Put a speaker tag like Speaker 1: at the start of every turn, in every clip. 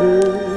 Speaker 1: Great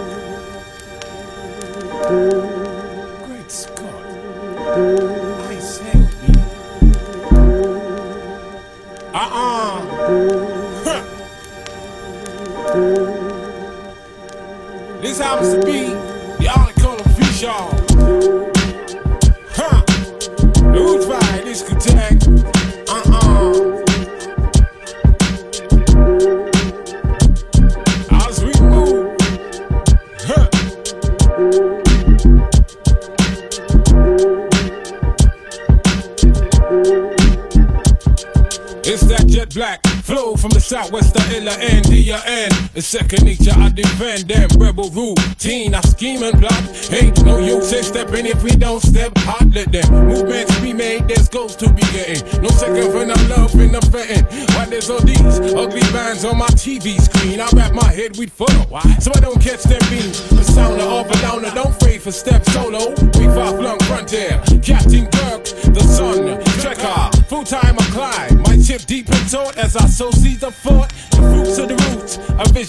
Speaker 1: second nature, I defend them. Rebel routine, I scheme and plot. Ain't no use in stepping if we don't step hot. Let them movements be made, there's goals to be getting. No second for no love in the vetting. Why there's all these ugly bands on my TV screen? I wrap my head with photo. So I don't catch them beans. The sound of off and downer, don't fade for step solo. We far flung frontier. Captain Kirk, the sun, trekker, full time I climb. My chip deep in thought as I of thought. The fruits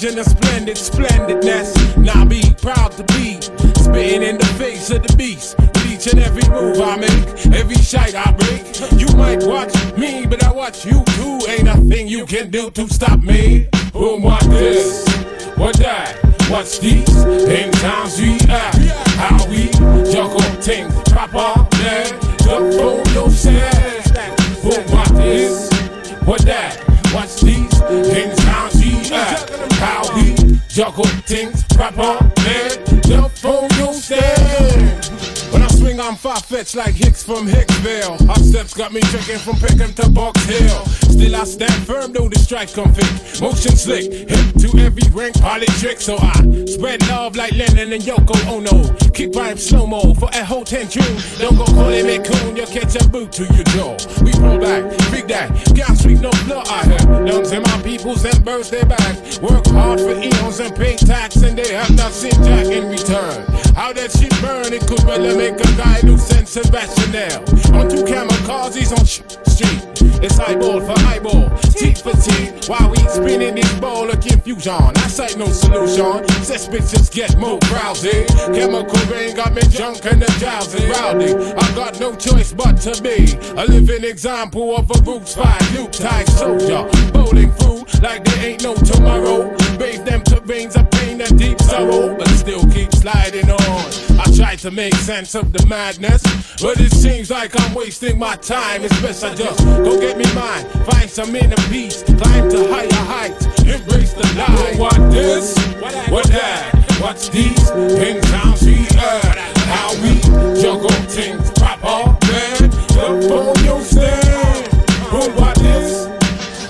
Speaker 1: vision of splendid splendidness. Now be proud to be spitting in the face of the beast. Each and every move I make, every shite I break. You might watch me, but I watch you too. Ain't a thing you can do to stop me. Who want this? What that? What's these? In times we act, how we juggle things proper. Then the photo says, Who want this? What that? We juggle things proper. Then the photo says. When I swing, I'm far fetched like Hicks from Hicksville. Hop steps got me checking from Peckham to Box Hill. Still, I stand firm, though the strike fit. Motion slick, hip to every rank, poly trick. So I spread love like Lennon and Yoko Ono. Kick rhyme slow mo for a whole 10 tune. Don't go calling me coon, you'll catch a boot to your jaw. We pull back, big that, can't sweep no blood I heard. Lungs in my peoples and burst their backs. Work hard for eons and pay tax, and they have not seen Jack in return. How that shit burn, it could really make a lose sense of rationale. On two kamikazes on sh- street. It's eyeball for eyeball, teeth for teeth. While we spinning this ball of confusion, I sight no solution. Bitches get more drowsy. Chemical rain got me drunk and the drowsy rowdy. I got no choice but to be a living example of a roots fight, new type soldier. Bowling through like there ain't no tomorrow. Bathe them to veins of pain and deep sorrow, but still keep sliding on. I try to make sense of the madness, but it seems like I'm wasting my time. It's best I just go get me mine, find some inner peace, climb to higher heights, embrace the light. What this? What that? What's these? In towns we earn, how we juggle things proper, man. The photo stand. Who what this?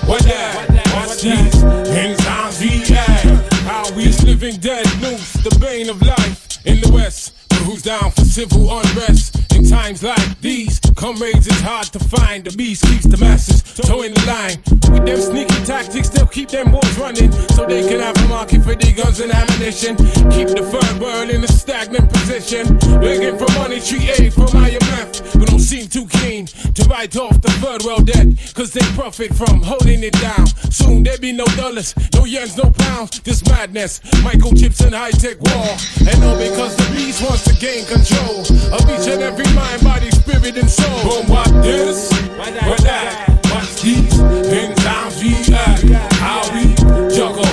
Speaker 1: What that? What's these? In towns we earn, how we living dead loose, the bane of life in the west. But who's down for civil unrest? In times like these, comrades it's hard to find. The beast keeps the masses towing the line. With them sneaky tactics, they'll keep them boys running so they can have a market for their guns and ammunition. Keep the third world in a stagnant position. Begging for money, treat aid from IMF, but don't seem too keen to write off the third world debt. Cause they profit from holding it down. Soon there be no dollars, no yens, no pounds, This madness. Microchips and high tech war. And all because the beast wants to gain control of each and every mind, body, spirit, and soul. Boom, what this? What that? What's these? In times we act, how we juggle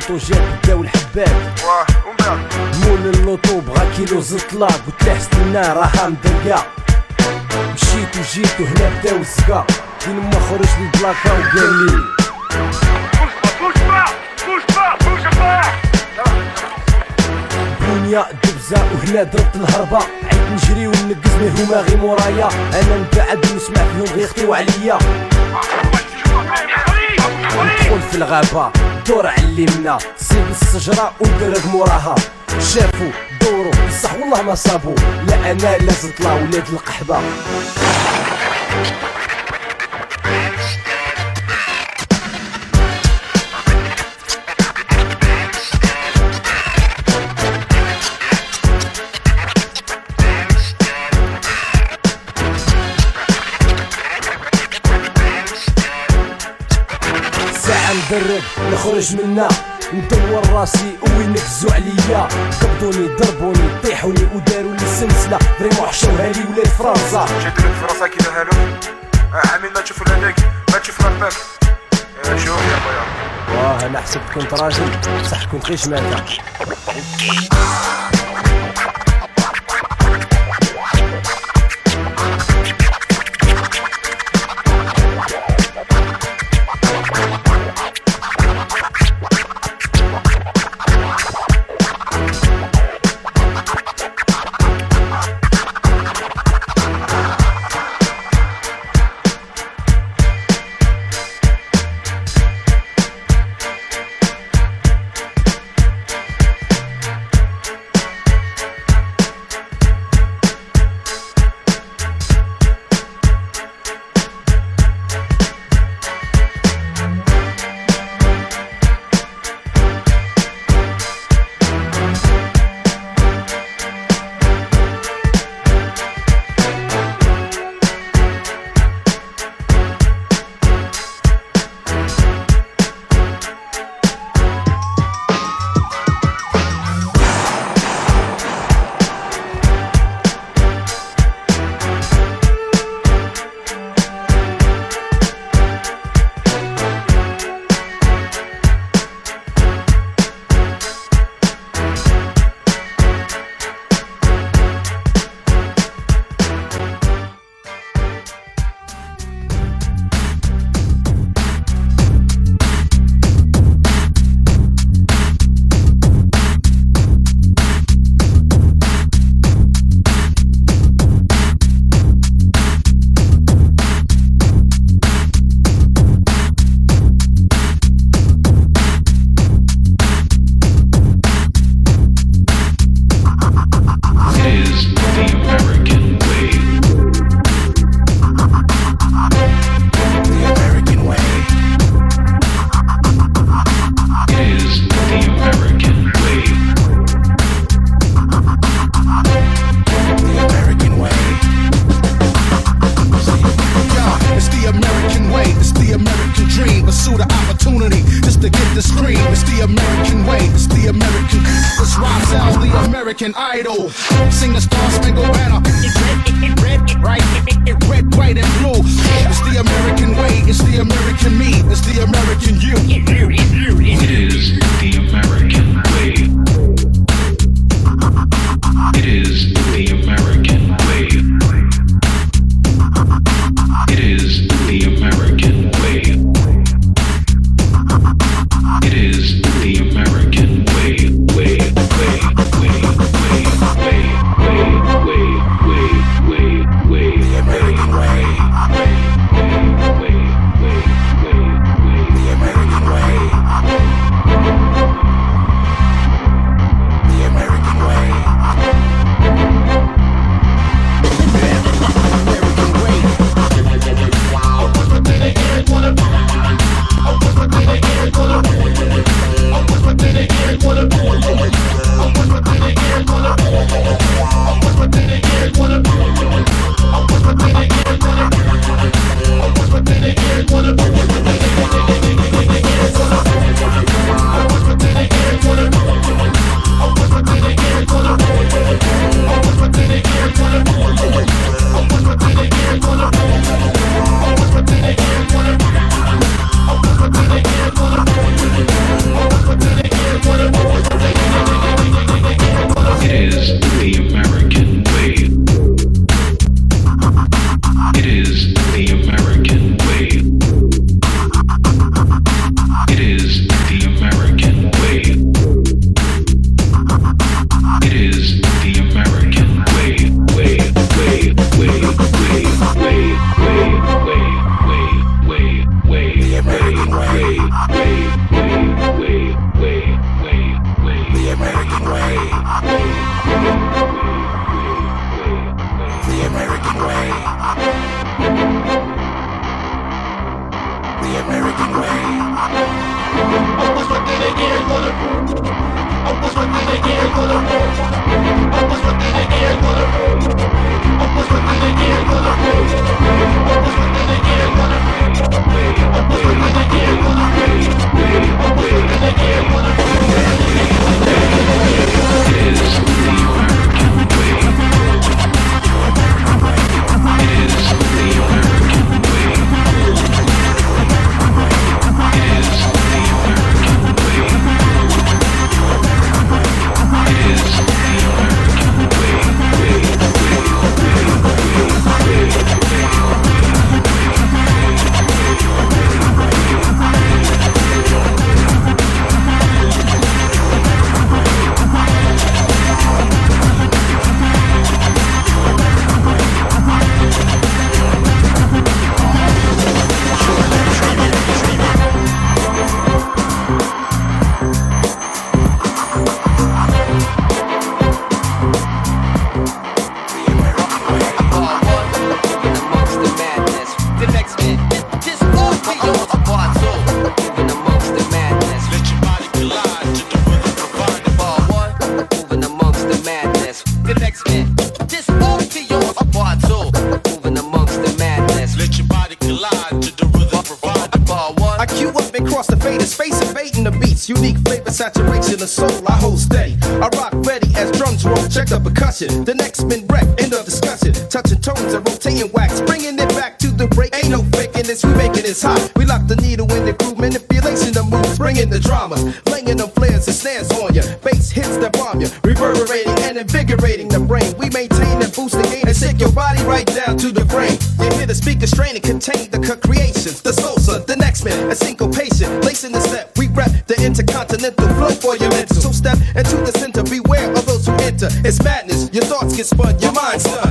Speaker 2: لوطو جاب داو الحباب. مول اللوطو بغا كيلو زطلا قلت له استنى راها مضيقة مشيت وجيت وهنا بداو الزكا كي ما خرج من البلاكا وقال لي الدنيا دبزة وهنا ضربت الهربة. عيد نجري ونقزني هما غي مورايا. أنا نبعد ونسمع فيهم غير خطيو عليا. ندخل في الغابة دور علمنا. سيب الشجرة وندرب موراها. شافوا دوروا بصح والله ما صابوا لا أنا لا زطلة ولاد القحبة. ندرب نخرج منا. ندور راسي وين نكزو عليا. قبضوني ضربوني طيحوني وداروا لي سلسلة فريمون حشوها لي ولاد فرنسا؟
Speaker 3: جيت لك في راسك كي دارها له آه، عامل ما تشوف هذاك ما تشوف ربك آه، شوف يا خويا؟
Speaker 2: واه أنا حسبت كنت راجل بصح كنت غير شماتة
Speaker 4: American idol. The
Speaker 5: soul, I hold steady. I rock steady as drums roll. Check the percussion. The
Speaker 6: next men wreck, end of discussion. Touching tones and rotating wax, bringing it back to the break. Ain't no faking this, we making this hot. We lock the needle in the groove, manipulation the moves, bringing the drama. Laying them flares and snares on ya. Bass hits that bomb ya, reverberating and invigorating the brain. We maintain and boost the gain and sick your body right down to the brain. You hear the speaker strain and contain the creations. The salsa, the next man, a syncopation. Intercontinental flow for your mental. So step into the center, beware of those who enter. It's madness your thoughts get spun, your mind's done.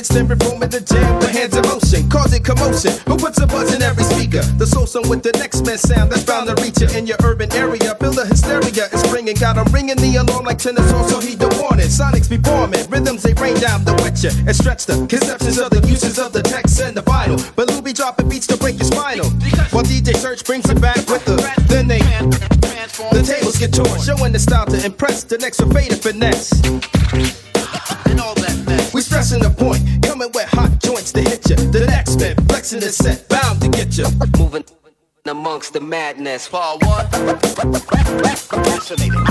Speaker 6: Dissecting edits, then performing the jam with hands in motion, causing commotion. Who puts a buzz in every speaker? The soul song with the next man sound that's bound to reach you in your urban area. Build a hysteria is bringing, got him ringing the alarm like tennis so he want it. Sonics be forming, rhythms they rain down the wet you and stretch the conceptions of the uses of the text and the vital. But Lou be dropping beats to break your spinal. While DJ Search brings it back with the then they the tables get torn, showing the style to impress. The next will fade finesse. The set, bound to get you.
Speaker 7: Moving amongst the madness. Part one.
Speaker 8: Fascinating.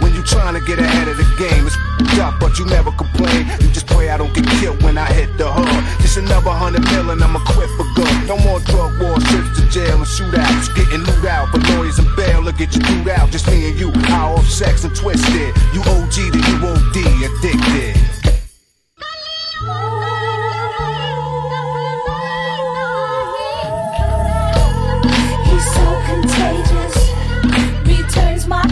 Speaker 9: When you trying to get ahead of the game, it's up, but you never complain. You just pray I don't get killed when I hit the hood. Just another hundred million, I'ma quit for good. No more drug wars, trips to jail and shootouts. Getting loot out for lawyers and bail look get you through out. Just me and you, high off sex and twisted. You OG to OD, addicted.
Speaker 10: He's so contagious, my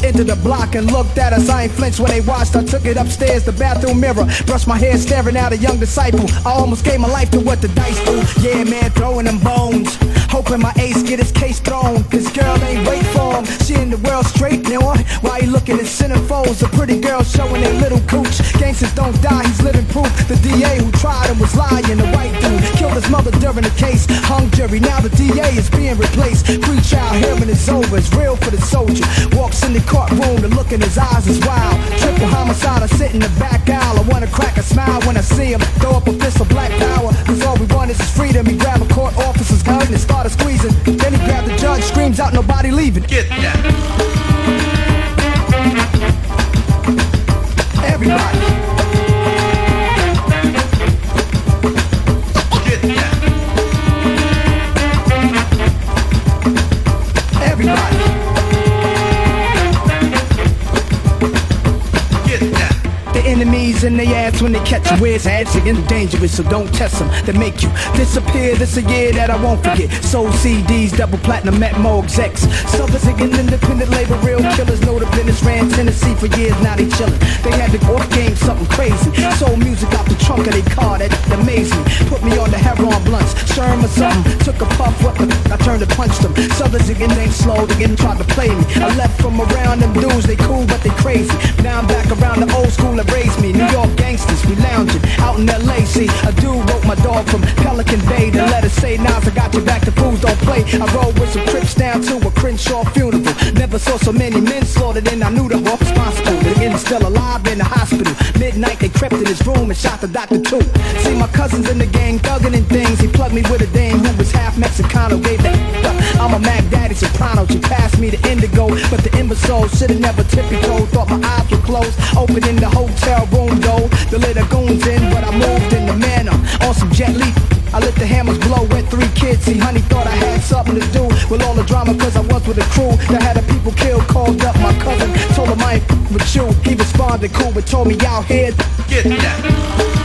Speaker 11: entered the block and looked at us. I ain't flinched when they watched. I took it upstairs, the bathroom mirror. Brushed my hair, staring at a young disciple. I almost gave my life to what the dice do. Yeah, man, throwing them bones. Hoping my ace get his case thrown. This girl ain't wait for him. She in the world straight now. Why you looking at A pretty girl showing their little cooch. Gangsters don't die, he's living proof. The DA who tried him was lying. The white dude killed his mother during the case. Hung jury, now the DA is being replaced. Free trial hearing is over. It's real for the soldier. Walks in the courtroom, the look in his eyes is wild. Triple homicide, I sit in the back aisle. I wanna crack a smile when I see him. Throw up a fist of black power. Cause all we want is his freedom. He grab a court officer's gun and started squeezing. Then he grabbed the judge, screams out, nobody leaving. Get that. Everybody. Enemies in their ass when they catch you. Where's ads again dangerous, so don't test them. They make you disappear. This a year that I won't forget. Soul CDs, double platinum, met Mo execs. Suckers again, independent labor, real killers. Know the business ran Tennessee for years, now they chillin'. They had the off game, something crazy. Soul music out the trunk of their car, that amazed me. Put me on the heroin blunts, Sherm or something. Took a puff, what the I turned and punched them. Southers again ain't slow, they again tried to play me. I left from around them dudes, they cool but they crazy. Now I'm back around the old school that raised me. New York gangsters, we lounging out in LA. See, a dude wrote my dog from Pelican Bay. The letter say, Nas, I got your back, the fools don't play. I rode with some trips down to a Crenshaw funeral. Never saw so many men slaughtered, and I knew the one responsible. The end still alive in the hospital. Midnight, they crept in his room and shot the doctor too. See, my cousins in the gang thugging and things. He plugged me with a dame who was half Mexicano. Gave that up. I'm a Mac Daddy soprano. She passed me the indigo, but the imbecile should've never tippy toed. Thought my eyes were closed. Opening the hotel room door. The little goons in, but I moved in the manner. On some jet li. I let the hammers blow, went three kids. See, honey thought I had something to do with all the drama, cause I was with a crew that had a people killed. Called up my cousin, told him I ain't with you. He responded cool, but told me out here, get that.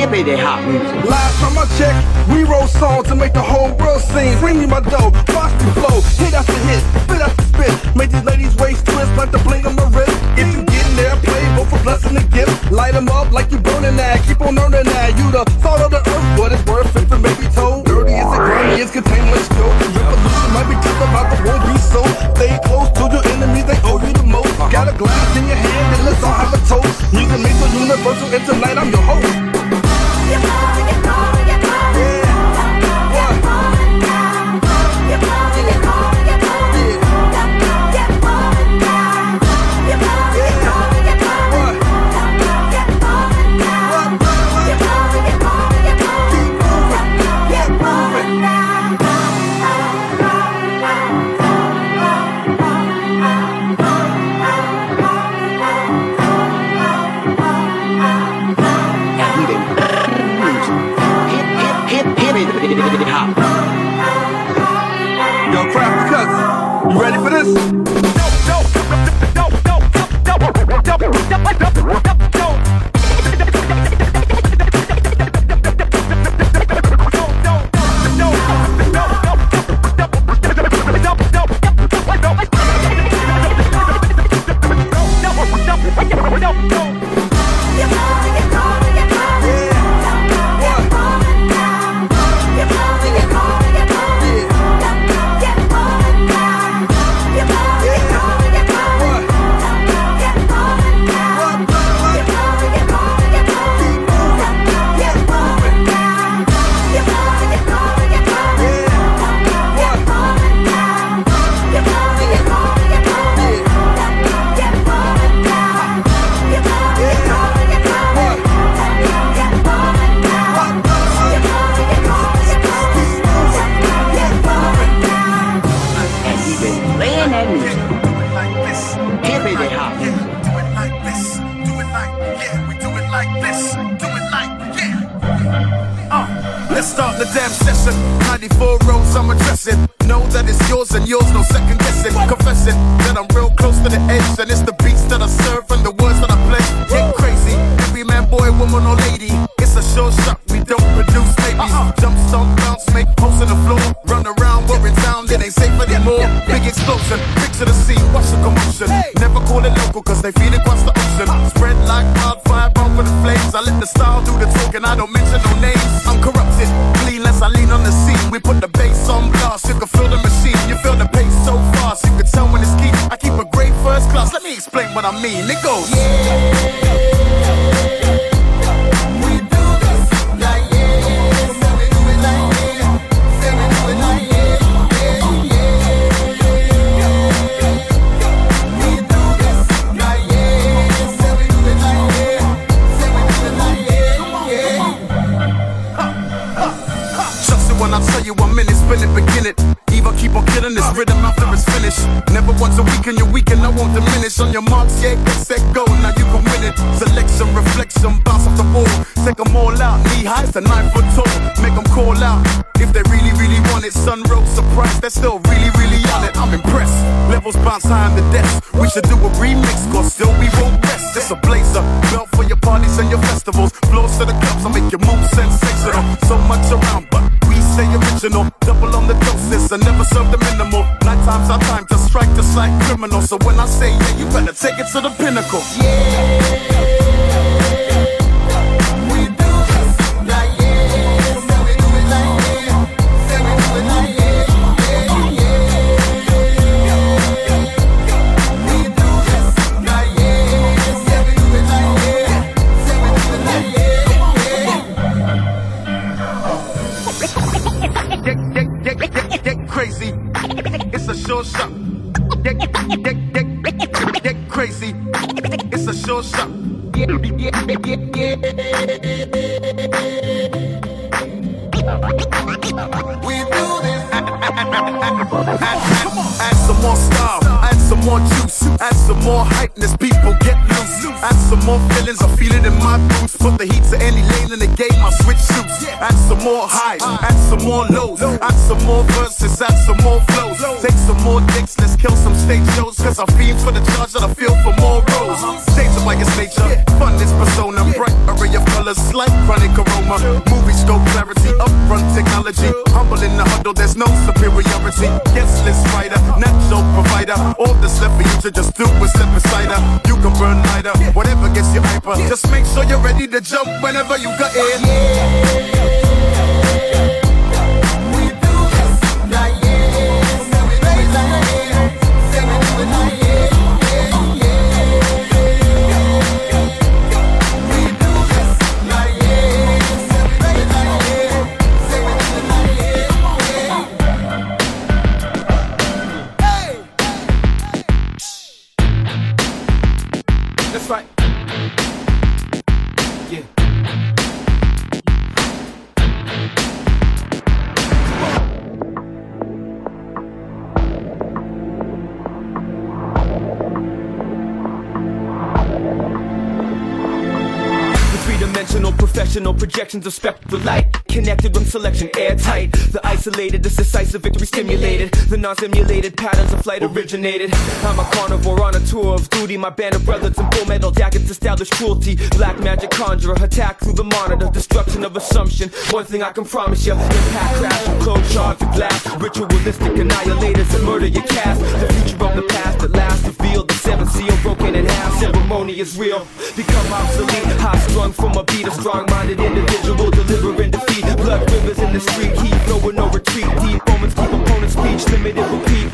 Speaker 12: everyday hot music.
Speaker 13: Last time I checked, we wrote songs to make the whole world sing. Bring me my dough, box the flow, hit after hit, spit after spit. Make these ladies waist twist like the bling on my wrist. If you get in there, play both for blessing and gift. Light 'em up like you burning that, keep on earning that. You the salt of the earth, but it's worth it to make me told. Dirty is a grimy, it's contained, let's. Revolution might be tough, about to won't be so. Stay close to your enemies, they owe you the most. Got a glass in your hand, and let's all have a toast. Music makes the universal, and tonight I'm your host
Speaker 9: your mind. like criminals. So when I say yeah, you better take it to the pinnacle. Yeah. Some more lows, add some more verses, add some more flows. Take some more dicks, let's kill some stage shows. Cause I fiend for the charge that I feel for more roles. Stage by its nature, fun is persona, bright array of colors, like chronic aroma. Movie scope clarity, upfront technology. Humble in the huddle, there's no superiority. Guest list writer, natural provider. All that's left for you to just do is step beside her. You can burn lighter, whatever gets you hyper. Just make sure you're ready to jump whenever you got in.
Speaker 14: Projections of spectral light Connected selection airtight. The isolated, the decisive victory stimulated. The non-simulated patterns of flight originated. I'm a carnivore on a tour of duty. My band of brothers in full metal jackets establish cruelty. Black magic conjurer, attack through the monitor. Destruction of assumption, one thing I can promise you Impact crash, close charge of glass. Ritualistic annihilators that murder your cast. The future of the past at last revealed. The seventh seal broken in half, ceremony is real. Become obsolete, high strung from a beat A strong-minded individual. Delivering defeat. Blood rivers in the street, heat flowing no retreat. Deep moments keep opponents speech limited repeat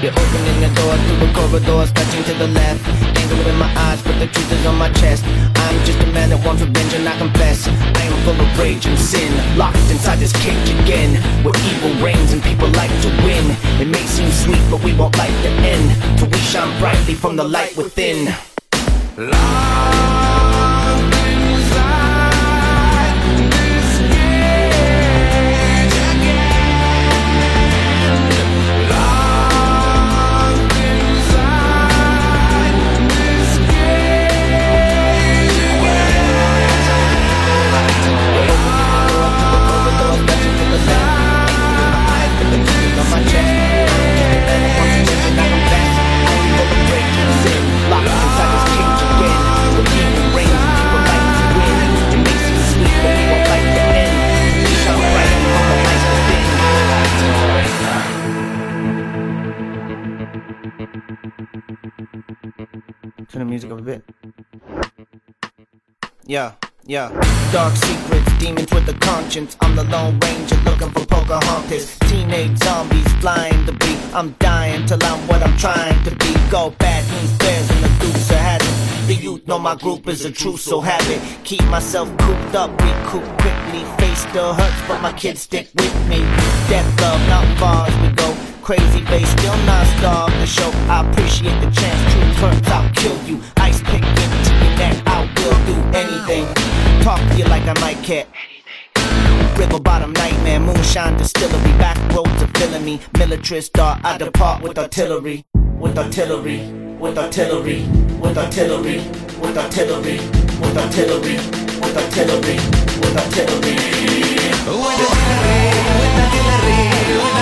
Speaker 15: You're opening the door through the corridors, touching to the left. Anger in my eyes, but the truth is on my chest. I'm just a man that wants revenge, and I confess. I am full of rage and sin, locked inside this cage again. Where evil reigns and people like to win. It may seem sweet, but we won't like the end. Till we shine brightly from the light within.
Speaker 16: Turn
Speaker 15: Yeah. Dark secrets, demons with a conscience. I'm the Lone Ranger looking for Pocahontas. Teenage zombies flying the beat. I'm dying till I'm what I'm trying to be. Go bad news bears and the dukes of Hazzard. The youth know my group is a truth, so have it. Keep myself cooped up, recoup quickly. Face still hurts, but my kids stick with me. Death love, not far as we go. Crazy bass, still not starved the show. I appreciate the chance. Truth hurts, I'll kill you. Ice pick into your neck, I will do anything. Talk to you like I might care. River bottom nightmare, moonshine distillery, back roads are filling me. Militarist dart, I depart with artillery, with artillery, with artillery, with artillery, with artillery, with artillery, with artillery, with artillery. With artillery, with artillery, with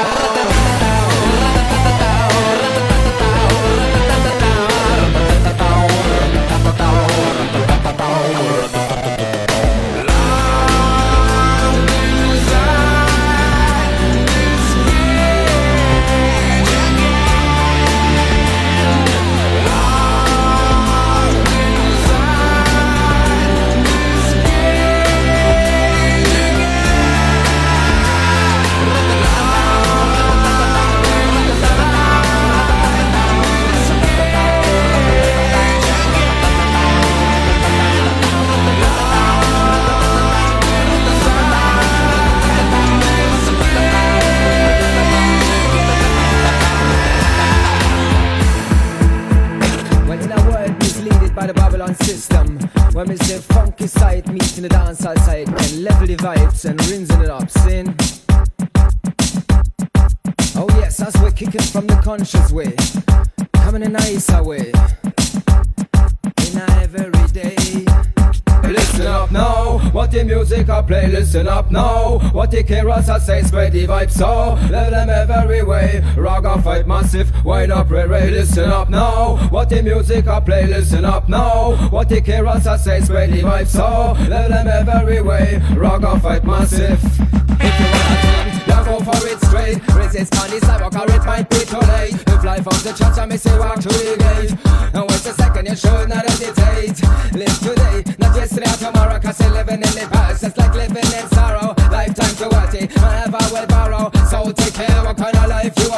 Speaker 17: Long
Speaker 18: Say,
Speaker 19: spread the vibe so. Let them every way. Rock Raga fight massive, wide up, ray ray, listen up now. What the music I play, listen up now. What the I say, spread the vibe so. Let them every way. Rock Raga fight massive. If you wanna think, you go for it straight. Resist on the sidewalk, or it might be too late. If life out the church, I may say walk through the gate. And wait a second, you should not hesitate. Live today, not yesterday or tomorrow, cause you're living in the past.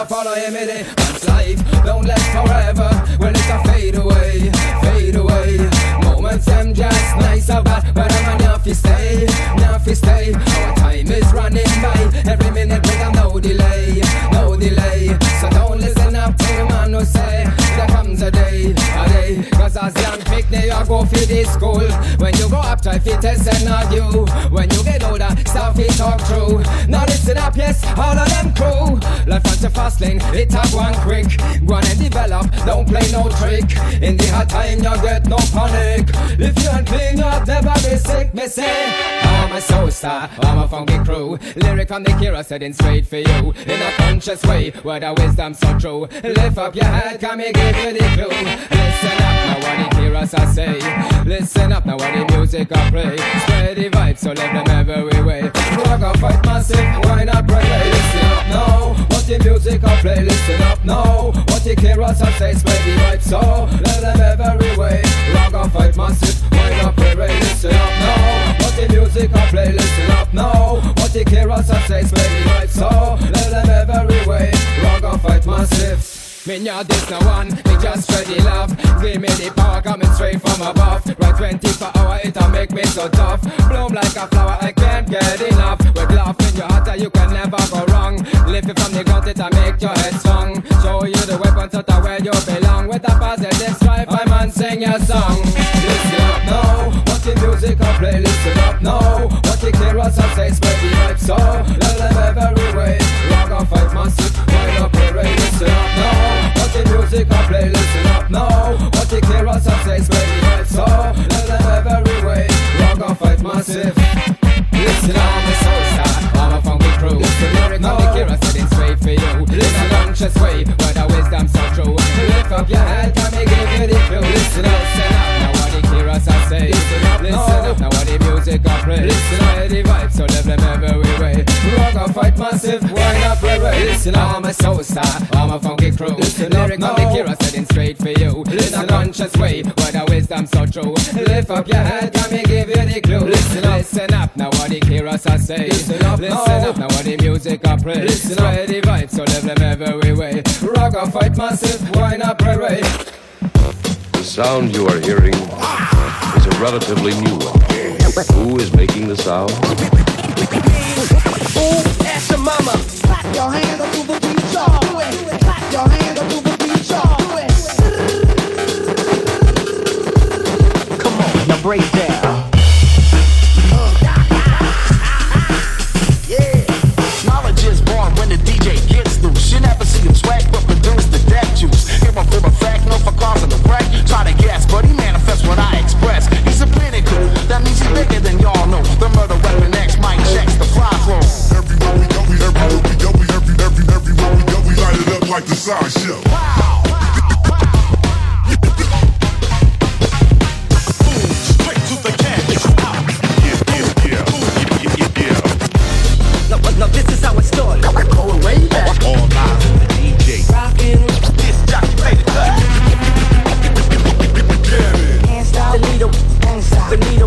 Speaker 19: You are following me. Once life don't last forever. Well, it's a fade away, fade away. Moments them just nice about, but I'm not fi stay, not fi stay. Our time is running by, every minute with a no delay, no delay. So don't listen up to the man who say there comes a day, a day. Cause as young picnic you go for this school. When you try fi test and argue. When you get older, start fi talk true. Now listen up, yes, all of them crew. Life on the fast lane, it have one quick. Go on and develop, don't play no trick. In the hard time, you get no panic. If you ain't clean, you'll never be sick, me say. I'm a soul star, I'm a funky crew. Lyric on the Kira setting straight for you. In a conscious way, where the wisdom so true. Lift up your head, come here, give you the clue. Listen up, what the Kiras I say. Listen up, now what the music I play. Spread the vibe, so let them every way. Rock and fight massive, why not pray? Listen up now, what the music I play. Listen up now, what the Kiras I say. Spread the vibe, so let them every way. Rock and fight massive, why not pray? Listen up now, what the music I play. Listen up now, what the Kiras I say. Spread the vibe, so let them every way. Rock and fight massive. Me not this no one, me just ready love. Give me the power coming straight from above. Right 24 hour it'll make me so tough. Bloom like a flower, I can't get enough. With love in your heart you can never go wrong. Lift it from the ground it'll make your head strong Show you the weapons that are where you belong. With a positive strive, I man sing your song. Listen up now, what the music I play. Listen up now, what the carers I say Spread the vibe so, let them every way Rock and fight massive, wind up parade Listen music I play, listen up now What the carers I say, spread the vibe so. Let them every way, rock and fight massive Listen up, I'm a soul star, I'm a funky crew. Listen lyric on the Kira setting straight for you. Listen conscious way, where the wisdom so true. Lift up your head, come and give you the clue Listen up, listen up, now what the Kiras I say? Listen up, listen up, now what the music I play? Listen up, the vibe, so let them every way. Rock and fight massive, wind up, ray ray Listen up, I'm a soul star, I'm a funky true Lift up your head, come and give you the clue Listen up, listen up, now what the Kiras I say Listen up, listen up, now what the music I play Listen up, the vibe, so let them every way Rock or fight massive, why not ray ray
Speaker 20: The sound you are hearing is a relatively new one. Who is making the sound?
Speaker 21: Ooh, ask your mama. Clap your hands up to the beat, y'all. Do it. Clap your hands up to the
Speaker 2: Come on, now break down.
Speaker 22: Knowledge is born when the DJ gets loose. You never see him swag, but produce the death juice. Him a for a fact, no for causing the wreck. Try to guess, but he manifests what I express. He's a pinnacle, that means he's bigger than y'all know. The murder weapon X, mic checks the fly flow.
Speaker 23: Everywhere we go, we everywhere we go, we every, every, everywhere we go, we light it up like the sideshow.
Speaker 22: Straight to